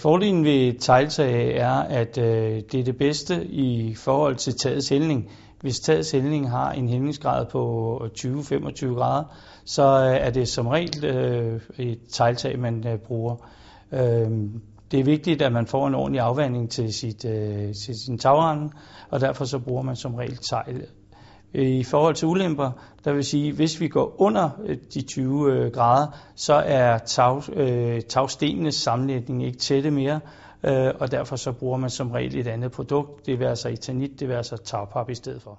Fordelen ved tegltag er, at øh, det er det bedste i forhold til tagets hældning. Hvis tagets hældning har en hældningsgrad på 20-25 grader, så øh, er det som regel øh, et tegltag, man bruger. Det er vigtigt, at man får en ordentlig afvanding til, sit, til sin tagrende, og derfor så bruger man som regel tegl. Øh, I forhold til ulemper, der vil sige, hvis vi går under øh, de 20 øh, grader, så er tag, tagstenenes sammenlægning ikke tætte mere, og derfor så bruger man som regel et andet produkt, det vil altså etanit, det vil altså tagpap i stedet for.